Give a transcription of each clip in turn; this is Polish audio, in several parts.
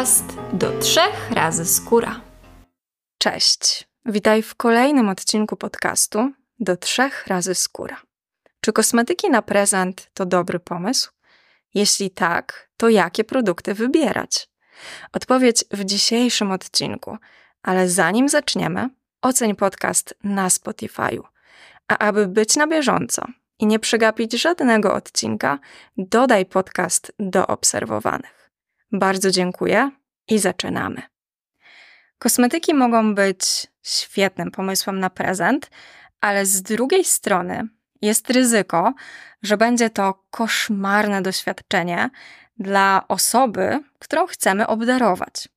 podcast do trzech razy skóra. Cześć, witaj w kolejnym odcinku podcastu do trzech razy skóra. Czy kosmetyki na prezent to dobry pomysł? Jeśli tak, to jakie produkty wybierać? Odpowiedź w dzisiejszym odcinku, ale zanim zaczniemy, oceń podcast na Spotify'u. A aby być na bieżąco i nie przegapić żadnego odcinka, dodaj podcast do obserwowanych. Bardzo dziękuję i zaczynamy. Kosmetyki mogą być świetnym pomysłem na prezent, ale z drugiej strony jest ryzyko, że będzie to koszmarne doświadczenie dla osoby, którą chcemy obdarować.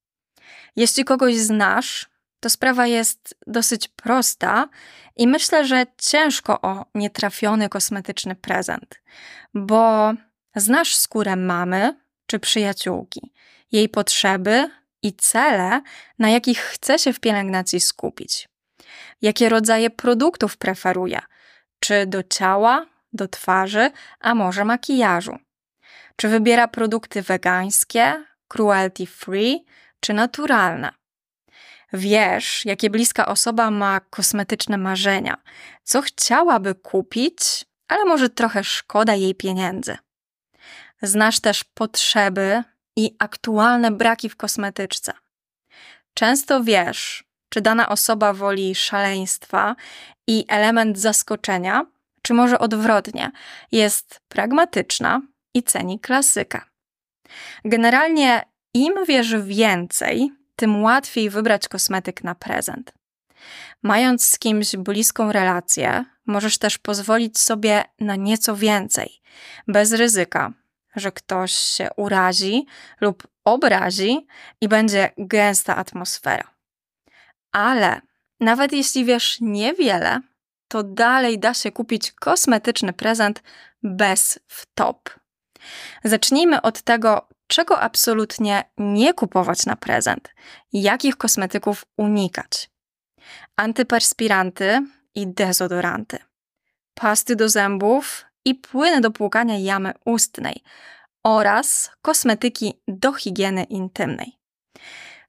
Jeśli kogoś znasz, to sprawa jest dosyć prosta i myślę, że ciężko o nietrafiony kosmetyczny prezent, bo znasz skórę mamy, czy przyjaciółki, jej potrzeby i cele, na jakich chce się w pielęgnacji skupić. Jakie rodzaje produktów preferuje, czy do ciała, do twarzy, a może makijażu. Czy wybiera produkty wegańskie, cruelty free, czy naturalne. Wiesz, jakie bliska osoba ma kosmetyczne marzenia, co chciałaby kupić, ale może trochę szkoda jej pieniędzy. Znasz też potrzeby i aktualne braki w kosmetyczce. Często wiesz, czy dana osoba woli szaleństwa i element zaskoczenia, czy może odwrotnie, jest pragmatyczna i ceni klasykę. Generalnie im wiesz więcej, tym łatwiej wybrać kosmetyk na prezent. Mając z kimś bliską relację, możesz też pozwolić sobie na nieco więcej, bez ryzyka, że ktoś się urazi lub obrazi i będzie gęsta atmosfera. Ale nawet jeśli wiesz niewiele, to dalej da się kupić kosmetyczny prezent bez wtop. Zacznijmy od tego, czego absolutnie nie kupować na prezent, jakich kosmetyków unikać. Antyperspiranty i dezodoranty, pasty do zębów i płyny do płukania jamy ustnej oraz kosmetyki do higieny intymnej.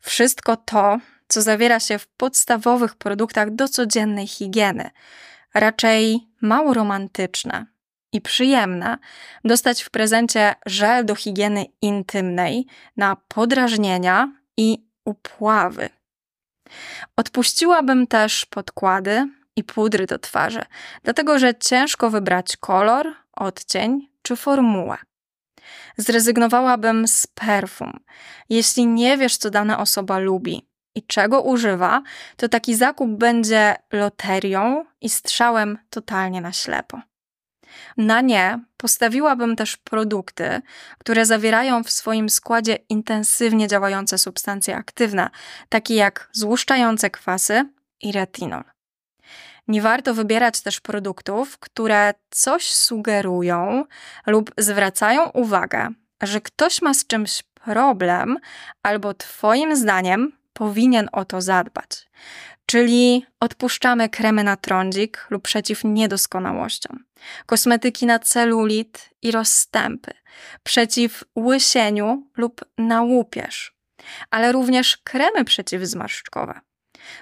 Wszystko to, co zawiera się w podstawowych produktach do codziennej higieny, raczej mało romantyczne i przyjemne, dostać w prezencie żel do higieny intymnej na podrażnienia i upławy. Odpuściłabym też podkłady i pudry do twarzy, dlatego że ciężko wybrać kolor, odcień czy formułę. Zrezygnowałabym z perfum. Jeśli nie wiesz, co dana osoba lubi i czego używa, to taki zakup będzie loterią i strzałem totalnie na ślepo. Na nie postawiłabym też produkty, które zawierają w swoim składzie intensywnie działające substancje aktywne, takie jak złuszczające kwasy i retinol. Nie warto wybierać też produktów, które coś sugerują lub zwracają uwagę, że ktoś ma z czymś problem, albo Twoim zdaniem powinien o to zadbać. Czyli odpuszczamy kremy na trądzik lub przeciw niedoskonałościom, kosmetyki na celulit i rozstępy, przeciw łysieniu lub na łupież, ale również kremy przeciwzmarszczkowe.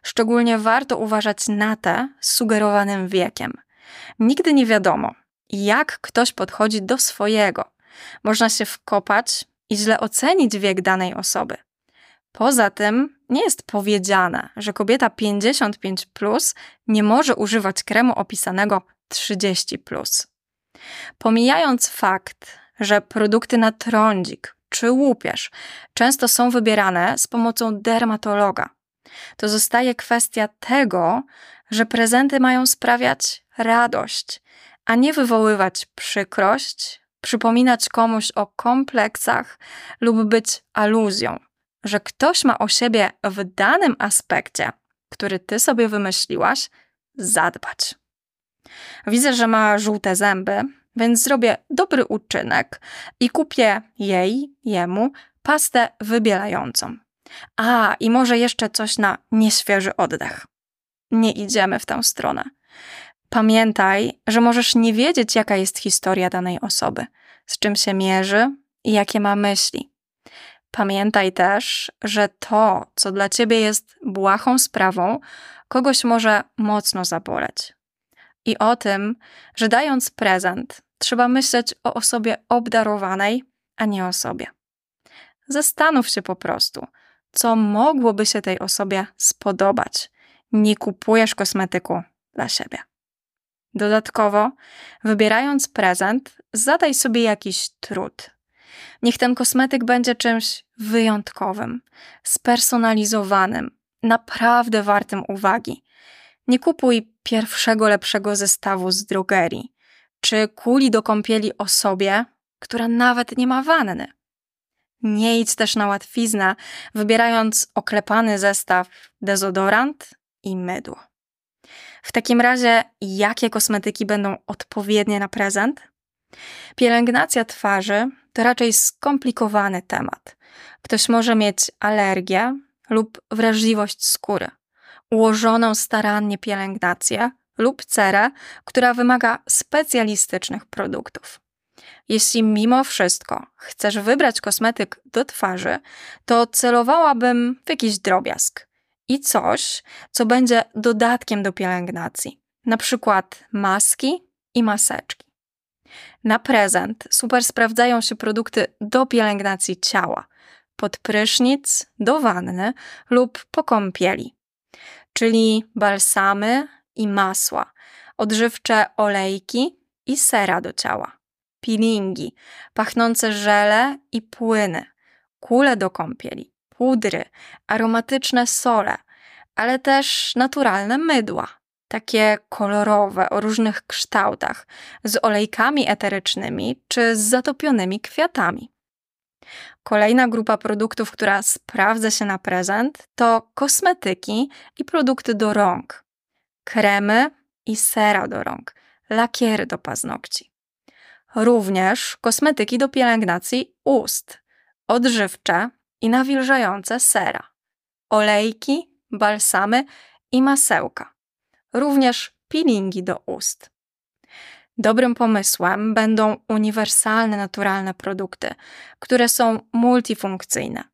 Szczególnie warto uważać na te z sugerowanym wiekiem. Nigdy nie wiadomo, jak ktoś podchodzi do swojego. Można się wkopać i źle ocenić wiek danej osoby. Poza tym nie jest powiedziane, że kobieta 55 plus nie może używać kremu opisanego 30 plus. Pomijając fakt, że produkty na trądzik czy łupież często są wybierane z pomocą dermatologa, to zostaje kwestia tego, że prezenty mają sprawiać radość, a nie wywoływać przykrość, przypominać komuś o kompleksach lub być aluzją, że ktoś ma o siebie w danym aspekcie, który ty sobie wymyśliłaś, zadbać. Widzę, że ma żółte zęby, więc zrobię dobry uczynek i kupię jej, jemu pastę wybielającą. A, i może jeszcze coś na nieświeży oddech. Nie idziemy w tę stronę. Pamiętaj, że możesz nie wiedzieć, jaka jest historia danej osoby, z czym się mierzy i jakie ma myśli. Pamiętaj też, że to, co dla ciebie jest błahą sprawą, kogoś może mocno zaboleć. I o tym, że dając prezent, trzeba myśleć o osobie obdarowanej, a nie o sobie. Zastanów się po prostu, co mogłoby się tej osobie spodobać. Nie kupujesz kosmetyku dla siebie. Dodatkowo, wybierając prezent, zadaj sobie jakiś trud. Niech ten kosmetyk będzie czymś wyjątkowym, spersonalizowanym, naprawdę wartym uwagi. Nie kupuj pierwszego lepszego zestawu z drogerii, czy kuli do kąpieli osobie, która nawet nie ma wanny. Nie idź też na łatwiznę, wybierając oklepany zestaw dezodorant i mydło. W takim razie, jakie kosmetyki będą odpowiednie na prezent? Pielęgnacja twarzy to raczej skomplikowany temat. Ktoś może mieć alergię lub wrażliwość skóry, ułożoną starannie pielęgnację lub cerę, która wymaga specjalistycznych produktów. Jeśli mimo wszystko chcesz wybrać kosmetyk do twarzy, to celowałabym w jakiś drobiazg i coś, co będzie dodatkiem do pielęgnacji, na przykład maski i maseczki. Na prezent super sprawdzają się produkty do pielęgnacji ciała, pod prysznic, do wanny lub po kąpieli, czyli balsamy i masła, odżywcze olejki i sera do ciała, peelingi, pachnące żele i płyny, kule do kąpieli, pudry, aromatyczne sole, ale też naturalne mydła takie kolorowe, o różnych kształtach, z olejkami eterycznymi czy z zatopionymi kwiatami. Kolejna grupa produktów, która sprawdza się na prezent, to kosmetyki i produkty do rąk, kremy i sera do rąk, lakiery do paznokci. Również kosmetyki do pielęgnacji ust, odżywcze i nawilżające sera, olejki, balsamy i masełka również peelingi do ust. Dobrym pomysłem będą uniwersalne, naturalne produkty, które są multifunkcyjne.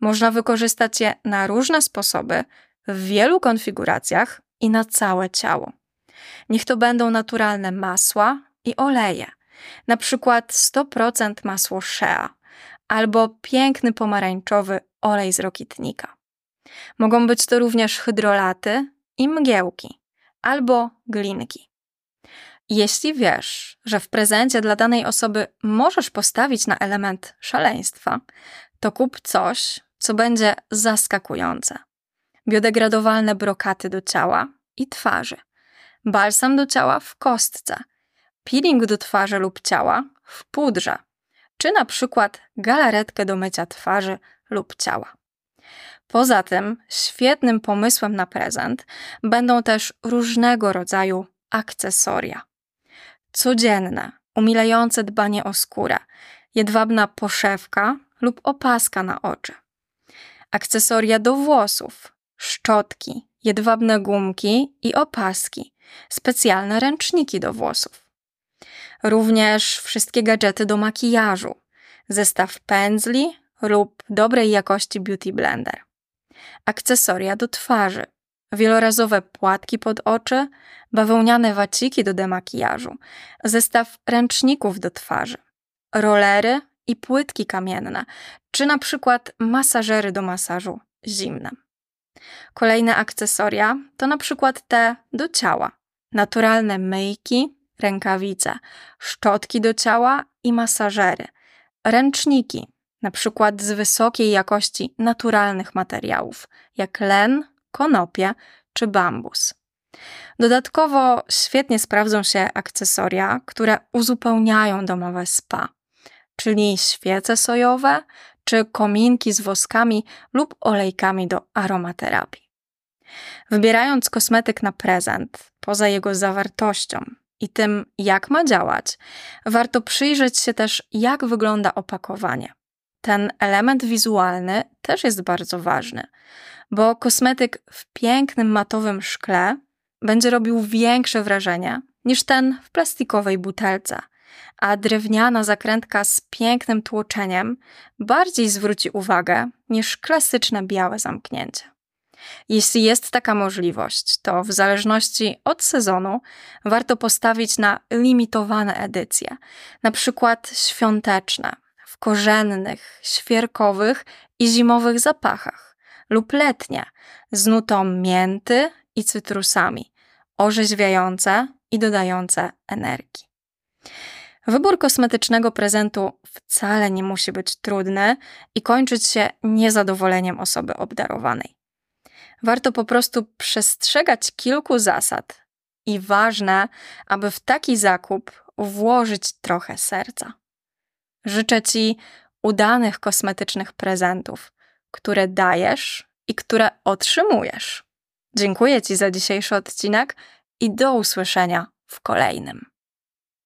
Można wykorzystać je na różne sposoby, w wielu konfiguracjach i na całe ciało. Niech to będą naturalne masła i oleje, na przykład 100% masło shea albo piękny pomarańczowy olej z rokitnika. Mogą być to również hydrolaty i mgiełki albo glinki. Jeśli wiesz, że w prezencie dla danej osoby możesz postawić na element szaleństwa, to kup coś, co będzie zaskakujące. Biodegradowalne brokaty do ciała i twarzy, balsam do ciała w kostce, peeling do twarzy lub ciała w pudrze, czy na przykład galaretkę do mycia twarzy lub ciała. Poza tym, świetnym pomysłem na prezent będą też różnego rodzaju akcesoria. Codzienne, umilające dbanie o skórę, jedwabna poszewka lub opaska na oczy. Akcesoria do włosów, szczotki, jedwabne gumki i opaski, specjalne ręczniki do włosów. Również wszystkie gadżety do makijażu, zestaw pędzli lub dobrej jakości beauty blender. Akcesoria do twarzy, wielorazowe płatki pod oczy, bawełniane waciki do demakijażu, zestaw ręczników do twarzy, rolery i płytki kamienne, czy na przykład masażery do masażu zimnym. Kolejne akcesoria to na przykład te do ciała, naturalne myjki, rękawice, szczotki do ciała i masażery, ręczniki, na przykład z wysokiej jakości naturalnych materiałów, jak len, konopie czy bambus. Dodatkowo świetnie sprawdzą się akcesoria, które uzupełniają domowe spa, czyli świece sojowe czy kominki z woskami lub olejkami do aromaterapii. Wybierając kosmetyk na prezent, poza jego zawartością i tym, jak ma działać, warto przyjrzeć się też, jak wygląda opakowanie ten element wizualny też jest bardzo ważny, bo kosmetyk w pięknym matowym szkle będzie robił większe wrażenie niż ten w plastikowej butelce, a drewniana zakrętka z pięknym tłoczeniem bardziej zwróci uwagę niż klasyczne białe zamknięcie. Jeśli jest taka możliwość, to w zależności od sezonu warto postawić na limitowane edycje, na przykład świąteczne, w korzennych, świerkowych i zimowych zapachach, lub letnie, z nutą mięty i cytrusami, orzeźwiające i dodające energii. Wybór kosmetycznego prezentu wcale nie musi być trudny i kończyć się niezadowoleniem osoby obdarowanej. Warto po prostu przestrzegać kilku zasad i ważne, aby w taki zakup włożyć trochę serca. Życzę Ci udanych kosmetycznych prezentów, które dajesz i które otrzymujesz. Dziękuję Ci za dzisiejszy odcinek i do usłyszenia w kolejnym.